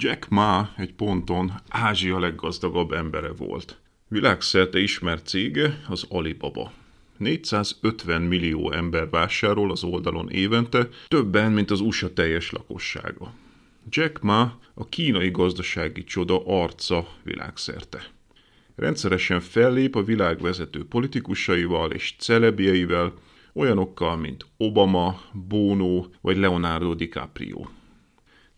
Jack Ma egy ponton Ázsia leggazdagabb embere volt. Világszerte ismert cége az Alibaba. 450 millió ember vásárol az oldalon évente, többen, mint az USA teljes lakossága. Jack Ma a kínai gazdasági csoda arca világszerte. Rendszeresen fellép a világ vezető politikusaival és celebjeivel, olyanokkal, mint Obama, Bono vagy Leonardo DiCaprio.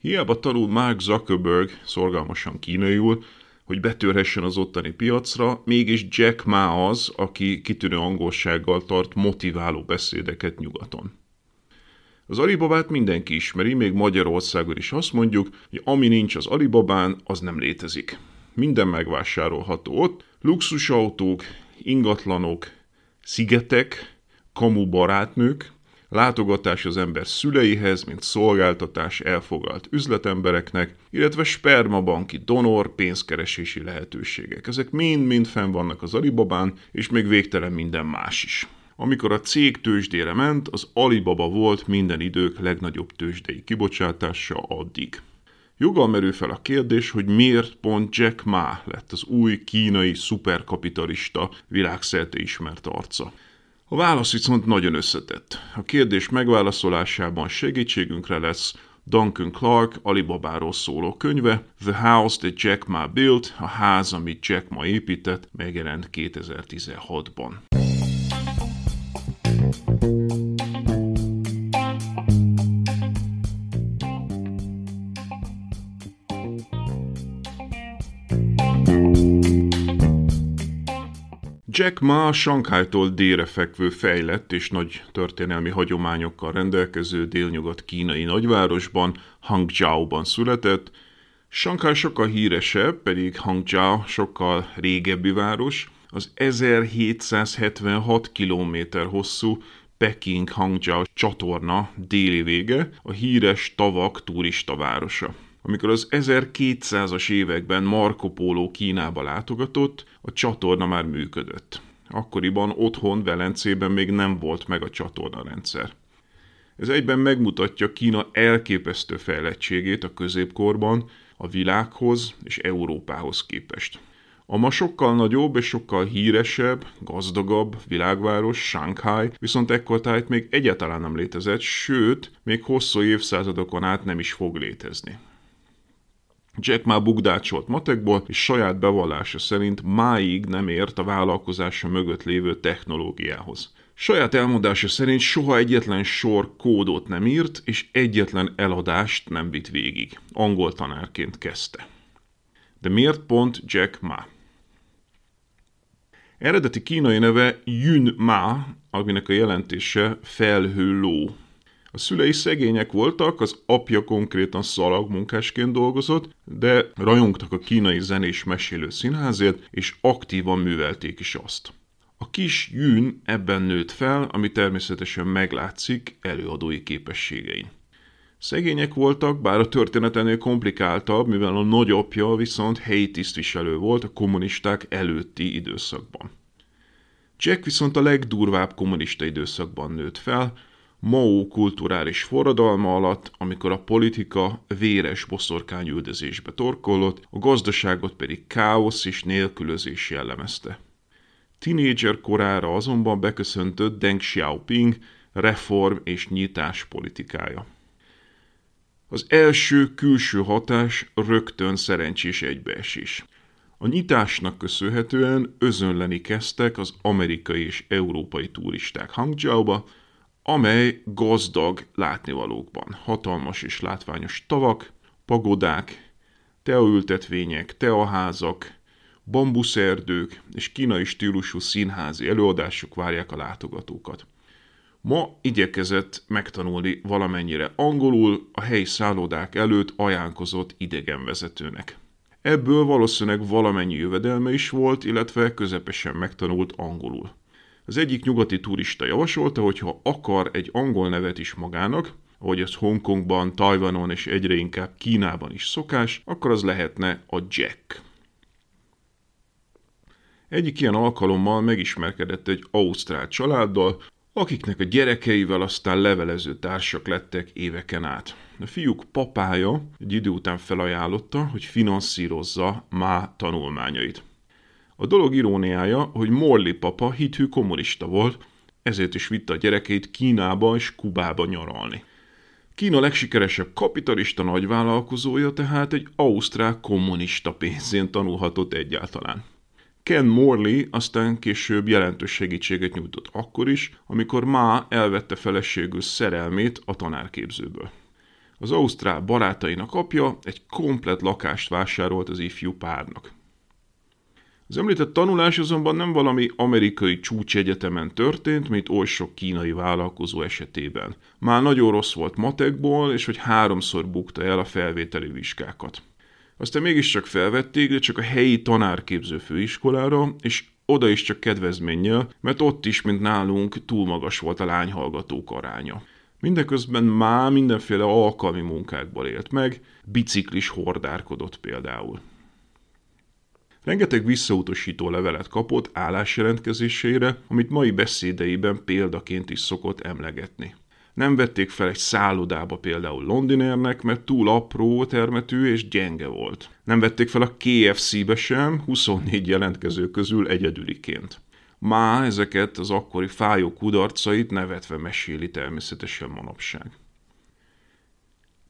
Hiába tanul Mark Zuckerberg szorgalmasan kínaiul, hogy betörhessen az ottani piacra, mégis Jack Ma az, aki kitűnő angolsággal tart motiváló beszédeket nyugaton. Az Alibabát mindenki ismeri, még Magyarországon is azt mondjuk, hogy ami nincs az Alibabán, az nem létezik. Minden megvásárolható ott, luxusautók, ingatlanok, szigetek, kamu barátnők, látogatás az ember szüleihez, mint szolgáltatás elfoglalt üzletembereknek, illetve spermabanki donor pénzkeresési lehetőségek. Ezek mind-mind fenn vannak az Alibabán, és még végtelen minden más is. Amikor a cég tőzsdére ment, az Alibaba volt minden idők legnagyobb tőzsdei kibocsátása addig. Joggal merül fel a kérdés, hogy miért pont Jack Ma lett az új kínai szuperkapitalista világszerte ismert arca. A válasz viszont nagyon összetett. A kérdés megválaszolásában segítségünkre lesz Duncan Clark Alibabáról szóló könyve, The House That Jack Ma Built, a ház, amit Jack Ma épített, megjelent 2016-ban. Jack Ma Sankhájtól délre fekvő fejlett és nagy történelmi hagyományokkal rendelkező délnyugat kínai nagyvárosban, Hangzhou-ban született. Shanghai sokkal híresebb, pedig Hangzhou sokkal régebbi város, az 1776 km hosszú Peking-Hangzhou csatorna déli vége, a híres tavak turista városa. Amikor az 1200-as években Marco Polo Kínába látogatott, a csatorna már működött. Akkoriban otthon Velencében még nem volt meg a csatorna rendszer. Ez egyben megmutatja Kína elképesztő fejlettségét a középkorban a világhoz és Európához képest. A ma sokkal nagyobb és sokkal híresebb, gazdagabb világváros, Shanghai, viszont ekkortájt még egyáltalán nem létezett, sőt, még hosszú évszázadokon át nem is fog létezni. Jack már bugdácsolt matekból, és saját bevallása szerint máig nem ért a vállalkozása mögött lévő technológiához. Saját elmondása szerint soha egyetlen sor kódot nem írt, és egyetlen eladást nem vitt végig. Angol tanárként kezdte. De miért pont Jack Ma? Eredeti kínai neve Yun Ma, aminek a jelentése felhő ló. A szülei szegények voltak, az apja konkrétan szalagmunkásként dolgozott, de rajongtak a kínai zenés mesélő színházért, és aktívan művelték is azt. A kis Jün ebben nőtt fel, ami természetesen meglátszik előadói képességein. Szegények voltak, bár a történet ennél komplikáltabb, mivel a nagyapja viszont helyi tisztviselő volt a kommunisták előtti időszakban. Jack viszont a legdurvább kommunista időszakban nőtt fel, Mao kulturális forradalma alatt, amikor a politika véres boszorkányüldözésbe torkollott, a gazdaságot pedig káosz és nélkülözés jellemezte. Tinédzser korára azonban beköszöntött Deng Xiaoping reform és nyitás politikája. Az első külső hatás rögtön szerencsés egybeesés. A nyitásnak köszönhetően özönleni kezdtek az amerikai és európai turisták Hangzhou-ba, amely gazdag látnivalókban. Hatalmas és látványos tavak, pagodák, teaültetvények, teaházak, bambuszerdők és kínai stílusú színházi előadások várják a látogatókat. Ma igyekezett megtanulni valamennyire angolul a helyi szállodák előtt ajánlkozott idegenvezetőnek. Ebből valószínűleg valamennyi jövedelme is volt, illetve közepesen megtanult angolul. Az egyik nyugati turista javasolta, hogy ha akar egy angol nevet is magának, ahogy ez Hongkongban, Tajvanon és egyre inkább Kínában is szokás, akkor az lehetne a Jack. Egyik ilyen alkalommal megismerkedett egy ausztrál családdal, akiknek a gyerekeivel aztán levelező társak lettek éveken át. A fiúk papája egy idő után felajánlotta, hogy finanszírozza má tanulmányait. A dolog iróniája, hogy Morley papa hithű kommunista volt, ezért is vitte a gyerekeit Kínába és Kubába nyaralni. Kína legsikeresebb kapitalista nagyvállalkozója tehát egy ausztrál kommunista pénzén tanulhatott egyáltalán. Ken Morley aztán később jelentős segítséget nyújtott akkor is, amikor Ma elvette feleségül szerelmét a tanárképzőből. Az ausztrál barátainak apja egy komplet lakást vásárolt az ifjú párnak. Az említett tanulás azonban nem valami amerikai csúcsegyetemen történt, mint oly sok kínai vállalkozó esetében. Már nagyon rossz volt matekból, és hogy háromszor bukta el a felvételi vizsgákat. Aztán mégiscsak felvették, de csak a helyi tanárképző főiskolára, és oda is csak kedvezménnyel, mert ott is, mint nálunk, túl magas volt a lányhallgatók aránya. Mindeközben már mindenféle alkalmi munkákból élt meg, biciklis hordárkodott például. Rengeteg visszautasító levelet kapott állásjelentkezésére, amit mai beszédeiben példaként is szokott emlegetni. Nem vették fel egy szállodába például Londinernek, mert túl apró termetű és gyenge volt. Nem vették fel a KFC-be sem, 24 jelentkező közül egyedüliként. Má ezeket az akkori fájó kudarcait nevetve meséli természetesen manapság.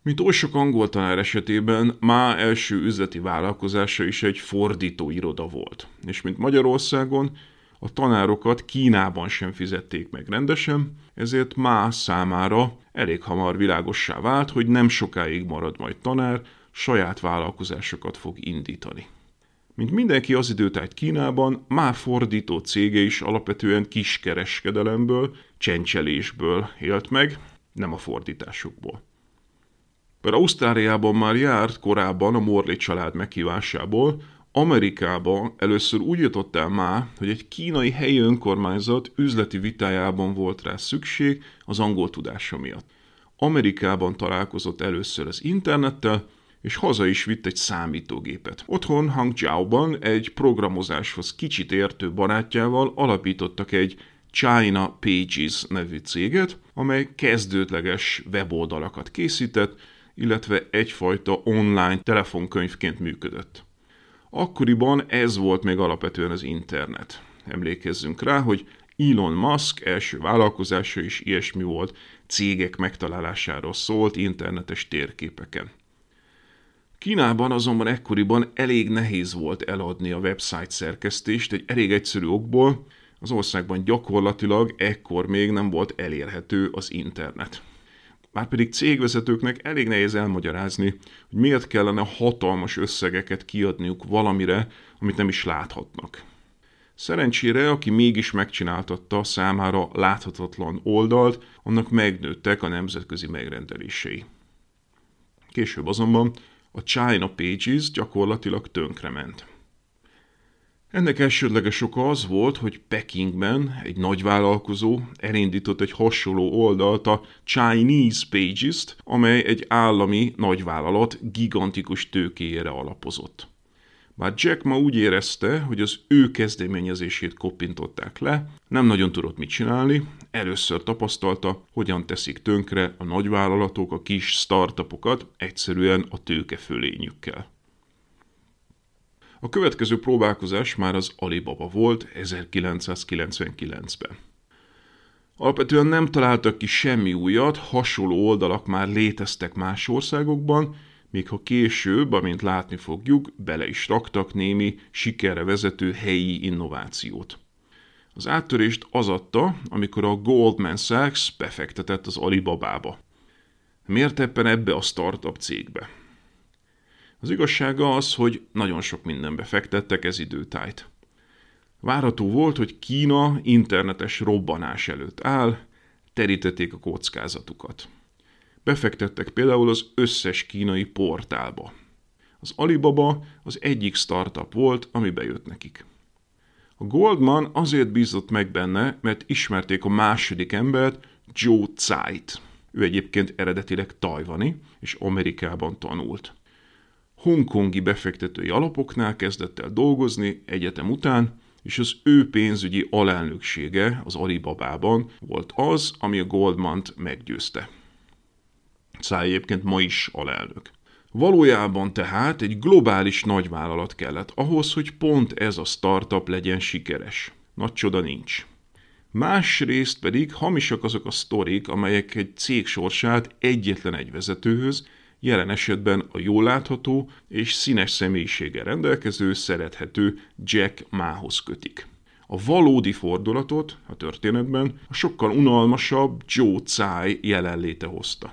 Mint oly sok angol tanár esetében, má első üzleti vállalkozása is egy fordító iroda volt. És mint Magyarországon, a tanárokat Kínában sem fizették meg rendesen, ezért má számára elég hamar világossá vált, hogy nem sokáig marad majd tanár, saját vállalkozásokat fog indítani. Mint mindenki az időtájt Kínában, már fordító cége is alapvetően kiskereskedelemből, csencselésből élt meg, nem a fordításokból. Bár Ausztráliában már járt korábban a Morley család meghívásából, Amerikában először úgy jutott el már, hogy egy kínai helyi önkormányzat üzleti vitájában volt rá szükség az angol tudása miatt. Amerikában találkozott először az internettel, és haza is vitt egy számítógépet. Otthon Hangzhou-ban egy programozáshoz kicsit értő barátjával alapítottak egy China Pages nevű céget, amely kezdődleges weboldalakat készített, illetve egyfajta online telefonkönyvként működött. Akkoriban ez volt még alapvetően az internet. Emlékezzünk rá, hogy Elon Musk első vállalkozása is ilyesmi volt, cégek megtalálásáról szólt internetes térképeken. Kínában azonban ekkoriban elég nehéz volt eladni a website szerkesztést egy elég egyszerű okból, az országban gyakorlatilag ekkor még nem volt elérhető az internet. Márpedig cégvezetőknek elég nehéz elmagyarázni, hogy miért kellene hatalmas összegeket kiadniuk valamire, amit nem is láthatnak. Szerencsére, aki mégis megcsináltatta számára láthatatlan oldalt, annak megnőttek a nemzetközi megrendelései. Később azonban a China Pages gyakorlatilag tönkrement. Ennek elsődleges oka az volt, hogy Pekingben egy nagyvállalkozó elindított egy hasonló oldalt, a Chinese Pages-t, amely egy állami nagyvállalat gigantikus tőkéjére alapozott. Bár Jack ma úgy érezte, hogy az ő kezdeményezését koppintották le, nem nagyon tudott mit csinálni, először tapasztalta, hogyan teszik tönkre a nagyvállalatok a kis startupokat egyszerűen a tőke fölényükkel. A következő próbálkozás már az Alibaba volt 1999-ben. Alapvetően nem találtak ki semmi újat, hasonló oldalak már léteztek más országokban, még ha később, amint látni fogjuk, bele is raktak némi sikerre vezető helyi innovációt. Az áttörést az adta, amikor a Goldman Sachs befektetett az Alibabába. Miért ebben ebbe a startup cégbe? Az igazsága az, hogy nagyon sok mindenbe fektettek ez időtájt. Várható volt, hogy Kína internetes robbanás előtt áll, terítették a kockázatukat. Befektettek például az összes kínai portálba. Az Alibaba az egyik startup volt, ami bejött nekik. A Goldman azért bízott meg benne, mert ismerték a második embert, Joe Tsai-t. Ő egyébként eredetileg tajvani, és Amerikában tanult. Hongkongi befektetői alapoknál kezdett el dolgozni egyetem után, és az ő pénzügyi alelnöksége az Alibabában volt az, ami a Goldman-t meggyőzte. Száj egyébként ma is alelnök. Valójában tehát egy globális nagyvállalat kellett ahhoz, hogy pont ez a startup legyen sikeres. Nagy csoda nincs. Másrészt pedig hamisak azok a sztorik, amelyek egy cég sorsát egyetlen egy vezetőhöz, jelen esetben a jól látható és színes személyiséggel rendelkező, szerethető Jack Mához kötik. A valódi fordulatot a történetben a sokkal unalmasabb Joe Tsai jelenléte hozta.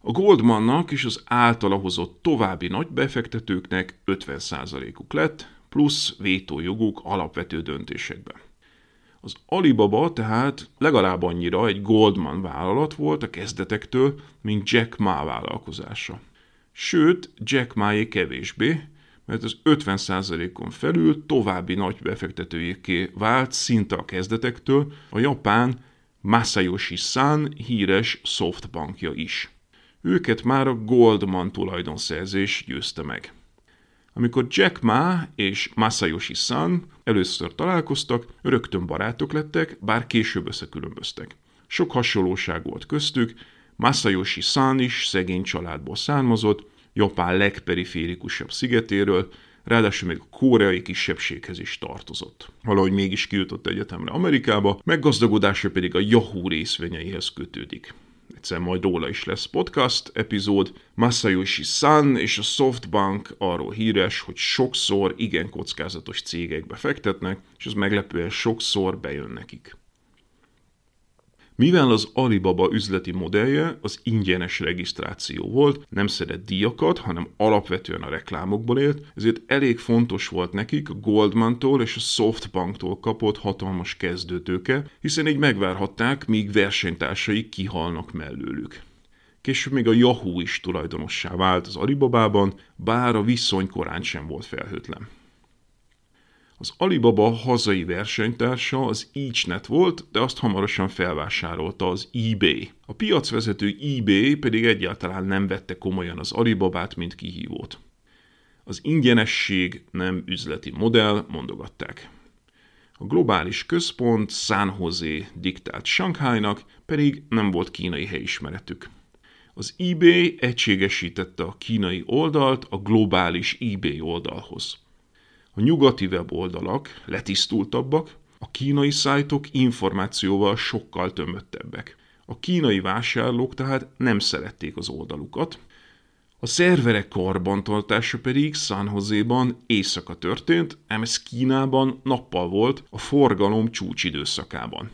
A Goldmannak és az általa hozott további nagy befektetőknek 50%-uk lett, plusz vétójoguk alapvető döntésekben. Az Alibaba tehát legalább annyira egy Goldman vállalat volt a kezdetektől, mint Jack Ma vállalkozása. Sőt, Jack ma kevésbé, mert az 50%-on felül további nagy befektetőjéké vált szinte a kezdetektől a japán Masayoshi San híres softbankja is. Őket már a Goldman tulajdonszerzés győzte meg. Amikor Jack Ma és Masayoshi San először találkoztak, rögtön barátok lettek, bár később összekülönböztek. Sok hasonlóság volt köztük, Masayoshi San is szegény családból származott, Japán legperiférikusabb szigetéről, ráadásul még a koreai kisebbséghez is tartozott. Valahogy mégis kijutott egyetemre Amerikába, meggazdagodása pedig a Yahoo részvényeihez kötődik egyszer majd róla is lesz podcast epizód. Masayoshi San és a Softbank arról híres, hogy sokszor igen kockázatos cégekbe fektetnek, és az meglepően sokszor bejön nekik. Mivel az Alibaba üzleti modellje az ingyenes regisztráció volt, nem szedett díjakat, hanem alapvetően a reklámokból élt, ezért elég fontos volt nekik a Goldman-tól és a Softbanktól kapott hatalmas kezdőtőke, hiszen így megvárhatták, míg versenytársai kihalnak mellőlük. Később még a Yahoo is tulajdonossá vált az Alibabában, bár a viszony korán sem volt felhőtlen. Az Alibaba hazai versenytársa az EachNet volt, de azt hamarosan felvásárolta az eBay. A piacvezető eBay pedig egyáltalán nem vette komolyan az Alibabát, mint kihívót. Az ingyenesség nem üzleti modell, mondogatták. A globális központ San Jose diktált Shanghainak, pedig nem volt kínai helyismeretük. Az eBay egységesítette a kínai oldalt a globális eBay oldalhoz. A nyugati weboldalak letisztultabbak, a kínai szájtok információval sokkal tömöttebbek. A kínai vásárlók tehát nem szerették az oldalukat, a szerverek karbantartása pedig San Jose-ban éjszaka történt, ám ez Kínában nappal volt a forgalom csúcsidőszakában.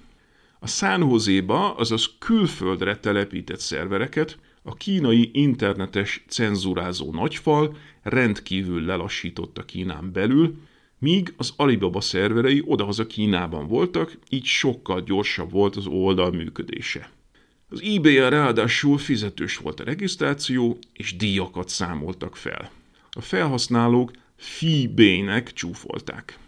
A San Jose-ba, azaz külföldre telepített szervereket a kínai internetes cenzurázó nagyfal rendkívül lelassította Kínán belül, míg az Alibaba szerverei odahaza Kínában voltak, így sokkal gyorsabb volt az oldal működése. Az ebay-en ráadásul fizetős volt a regisztráció, és díjakat számoltak fel. A felhasználók fee-nek csúfolták.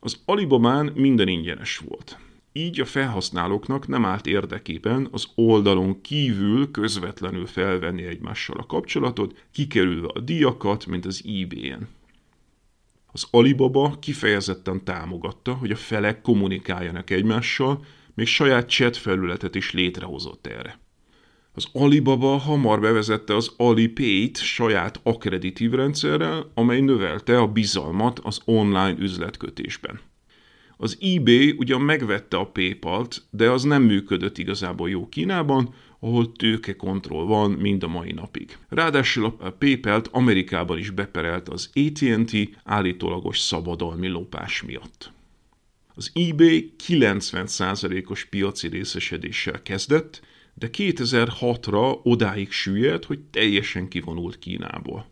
Az Alibabán minden ingyenes volt. Így a felhasználóknak nem állt érdekében az oldalon kívül közvetlenül felvenni egymással a kapcsolatot, kikerülve a díjakat, mint az eBay-en. Az Alibaba kifejezetten támogatta, hogy a felek kommunikáljanak egymással, még saját chat felületet is létrehozott erre. Az Alibaba hamar bevezette az Alipay-t saját akkreditív rendszerrel, amely növelte a bizalmat az online üzletkötésben. Az eBay ugyan megvette a PayPal-t, de az nem működött igazából jó Kínában, ahol tőkekontroll van mind a mai napig. Ráadásul a PayPal-t Amerikában is beperelt az AT&T állítólagos szabadalmi lopás miatt. Az eBay 90%-os piaci részesedéssel kezdett, de 2006-ra odáig süllyedt, hogy teljesen kivonult Kínából.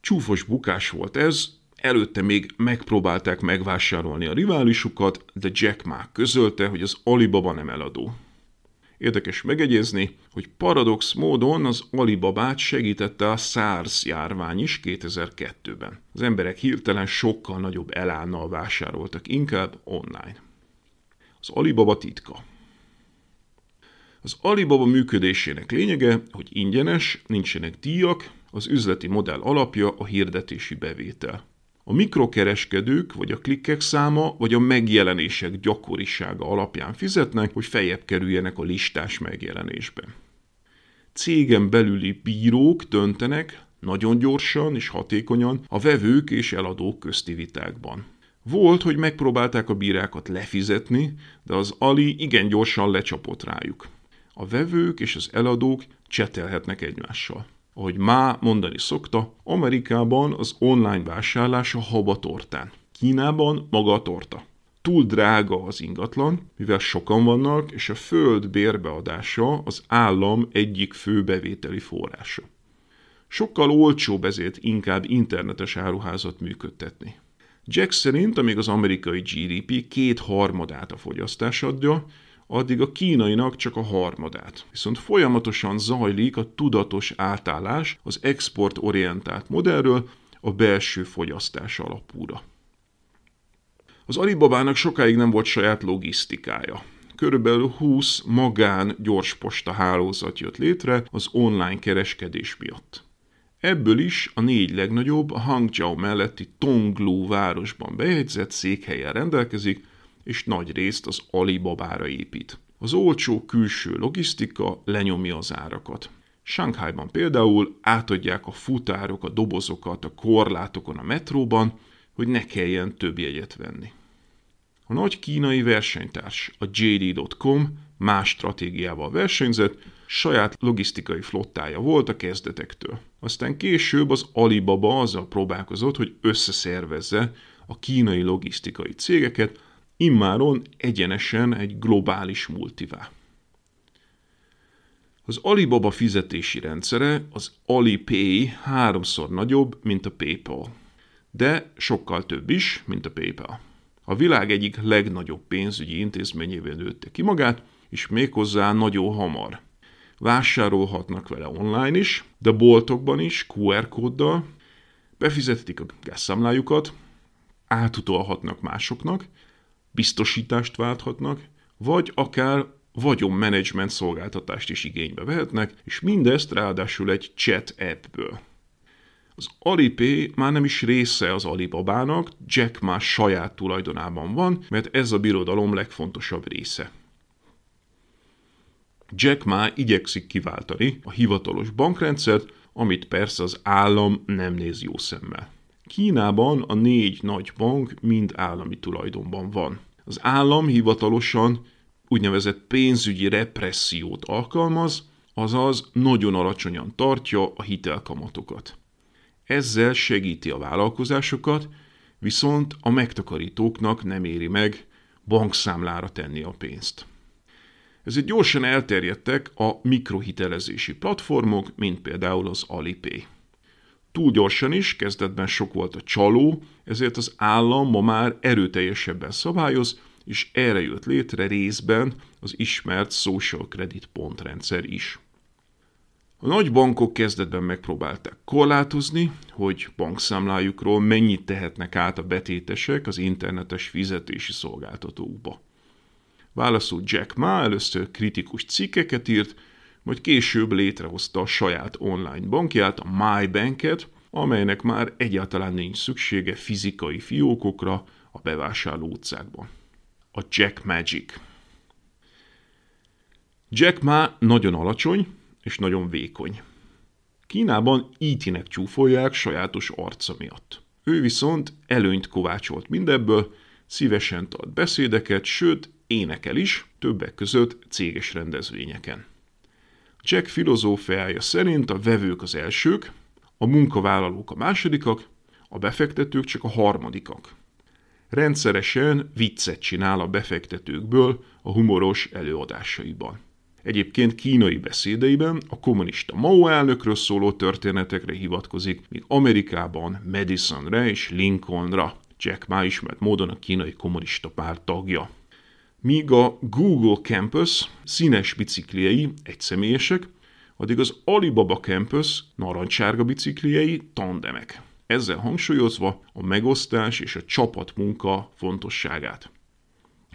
Csúfos bukás volt ez, előtte még megpróbálták megvásárolni a riválisukat, de Jack Ma közölte, hogy az Alibaba nem eladó. Érdekes megegyezni, hogy paradox módon az Alibabát segítette a SARS járvány is 2002-ben. Az emberek hirtelen sokkal nagyobb elánnal vásároltak, inkább online. Az Alibaba titka. Az Alibaba működésének lényege, hogy ingyenes, nincsenek díjak, az üzleti modell alapja a hirdetési bevétel. A mikrokereskedők vagy a klikkek száma vagy a megjelenések gyakorisága alapján fizetnek, hogy feljebb kerüljenek a listás megjelenésben. Cégen belüli bírók döntenek nagyon gyorsan és hatékonyan a vevők és eladók közti vitákban. Volt, hogy megpróbálták a bírákat lefizetni, de az Ali igen gyorsan lecsapott rájuk. A vevők és az eladók csetelhetnek egymással. Ahogy má mondani szokta, Amerikában az online vásárlás a haba tortán. Kínában maga a torta. Túl drága az ingatlan, mivel sokan vannak, és a föld bérbeadása az állam egyik fő bevételi forrása. Sokkal olcsóbb ezért inkább internetes áruházat működtetni. Jack szerint, amíg az amerikai GDP két harmadát a fogyasztás adja, addig a kínainak csak a harmadát. Viszont folyamatosan zajlik a tudatos átállás az exportorientált modellről a belső fogyasztás alapúra. Az Alibabának sokáig nem volt saját logisztikája. Körülbelül 20 magán gyorsposta hálózat jött létre az online kereskedés miatt. Ebből is a négy legnagyobb a Hangzhou melletti Tonglu városban bejegyzett székhelyen rendelkezik, és nagy részt az Alibabára épít. Az olcsó külső logisztika lenyomja az árakat. Shanghaiban például átadják a futárok a dobozokat a korlátokon a metróban, hogy ne kelljen több jegyet venni. A nagy kínai versenytárs, a JD.com más stratégiával versenyzett, saját logisztikai flottája volt a kezdetektől. Aztán később az Alibaba azzal próbálkozott, hogy összeszervezze a kínai logisztikai cégeket, immáron egyenesen egy globális multivá. Az Alibaba fizetési rendszere, az Alipay háromszor nagyobb, mint a PayPal, de sokkal több is, mint a PayPal. A világ egyik legnagyobb pénzügyi intézményével nőtte ki magát, és méghozzá nagyon hamar. Vásárolhatnak vele online is, de boltokban is, QR kóddal, befizethetik a gázszámlájukat, átutalhatnak másoknak, biztosítást válthatnak, vagy akár vagyonmenedzsment szolgáltatást is igénybe vehetnek, és mindezt ráadásul egy chat appből. Az Alipay már nem is része az Alibabának, Jack már saját tulajdonában van, mert ez a birodalom legfontosabb része. Jack Ma igyekszik kiváltani a hivatalos bankrendszert, amit persze az állam nem néz jó szemmel. Kínában a négy nagy bank mind állami tulajdonban van. Az állam hivatalosan úgynevezett pénzügyi repressziót alkalmaz, azaz nagyon alacsonyan tartja a hitelkamatokat. Ezzel segíti a vállalkozásokat, viszont a megtakarítóknak nem éri meg bankszámlára tenni a pénzt. Ezért gyorsan elterjedtek a mikrohitelezési platformok, mint például az Alipay. Túl gyorsan is, kezdetben sok volt a csaló, ezért az állam ma már erőteljesebben szabályoz, és erre jött létre részben az ismert social credit pontrendszer is. A nagy bankok kezdetben megpróbálták korlátozni, hogy bankszámlájukról mennyit tehetnek át a betétesek az internetes fizetési szolgáltatókba. Válaszul Jack Ma először kritikus cikkeket írt, majd később létrehozta a saját online bankját, a MyBanket, amelynek már egyáltalán nincs szüksége fizikai fiókokra a bevásárló utcákban. A Jack Magic. Jack Ma nagyon alacsony és nagyon vékony. Kínában ítinek e csúfolják sajátos arca miatt. Ő viszont előnyt kovácsolt mindebből, Szívesen tart beszédeket, sőt, énekel is, többek között céges rendezvényeken. Jack filozófiája szerint a vevők az elsők, a munkavállalók a másodikak, a befektetők csak a harmadikak. Rendszeresen viccet csinál a befektetőkből a humoros előadásaiban. Egyébként kínai beszédeiben a kommunista Mao elnökről szóló történetekre hivatkozik, míg Amerikában Madisonre és Lincolnra. Jack Ma ismert módon a kínai kommunista párt tagja. Míg a Google Campus színes bicikliei egyszemélyesek, addig az Alibaba Campus narancsárga bicikliei tandemek. Ezzel hangsúlyozva a megosztás és a csapatmunka fontosságát.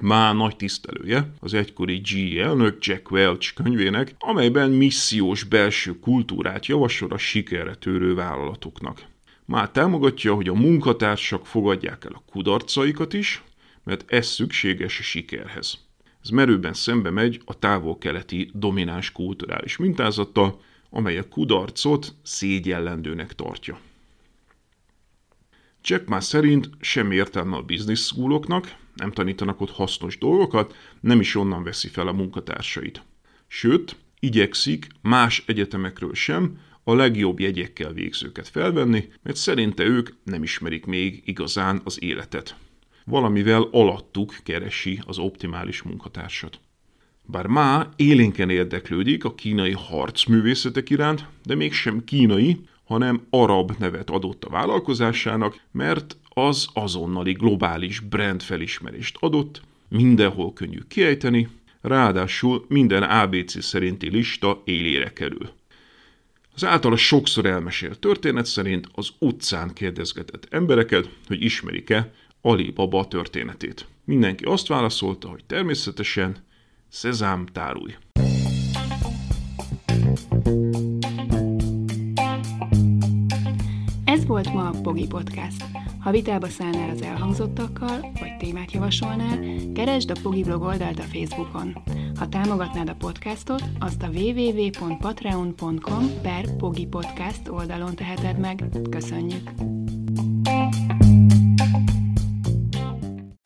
Má nagy tisztelője az egykori G elnök Jack Welch könyvének, amelyben missziós belső kultúrát javasol a sikerre törő vállalatoknak. Má támogatja, hogy a munkatársak fogadják el a kudarcaikat is, mert ez szükséges a sikerhez. Ez merőben szembe megy a távol-keleti domináns kulturális mintázattal, amely a kudarcot szégyellendőnek tartja. Jack Ma szerint sem értelme a business schooloknak, nem tanítanak ott hasznos dolgokat, nem is onnan veszi fel a munkatársait. Sőt, igyekszik más egyetemekről sem a legjobb jegyekkel végzőket felvenni, mert szerinte ők nem ismerik még igazán az életet. Valamivel alattuk keresi az optimális munkatársat. Bár Ma élénken érdeklődik a kínai harcművészetek iránt, de mégsem kínai, hanem arab nevet adott a vállalkozásának, mert az azonnali globális brand felismerést adott, mindenhol könnyű kiejteni, ráadásul minden ABC szerinti lista élére kerül. Az általa sokszor elmesélt történet szerint az utcán kérdezgetett embereket, hogy ismerik-e Ali Baba történetét. Mindenki azt válaszolta, hogy természetesen szezám tárulj. Ez volt ma a Pogi Podcast. Ha vitába szállnál az elhangzottakkal, vagy témát javasolnál, keresd a Pogi blog oldalt a Facebookon. Ha támogatnád a podcastot, azt a www.patreon.com per Pogi Podcast oldalon teheted meg. Köszönjük!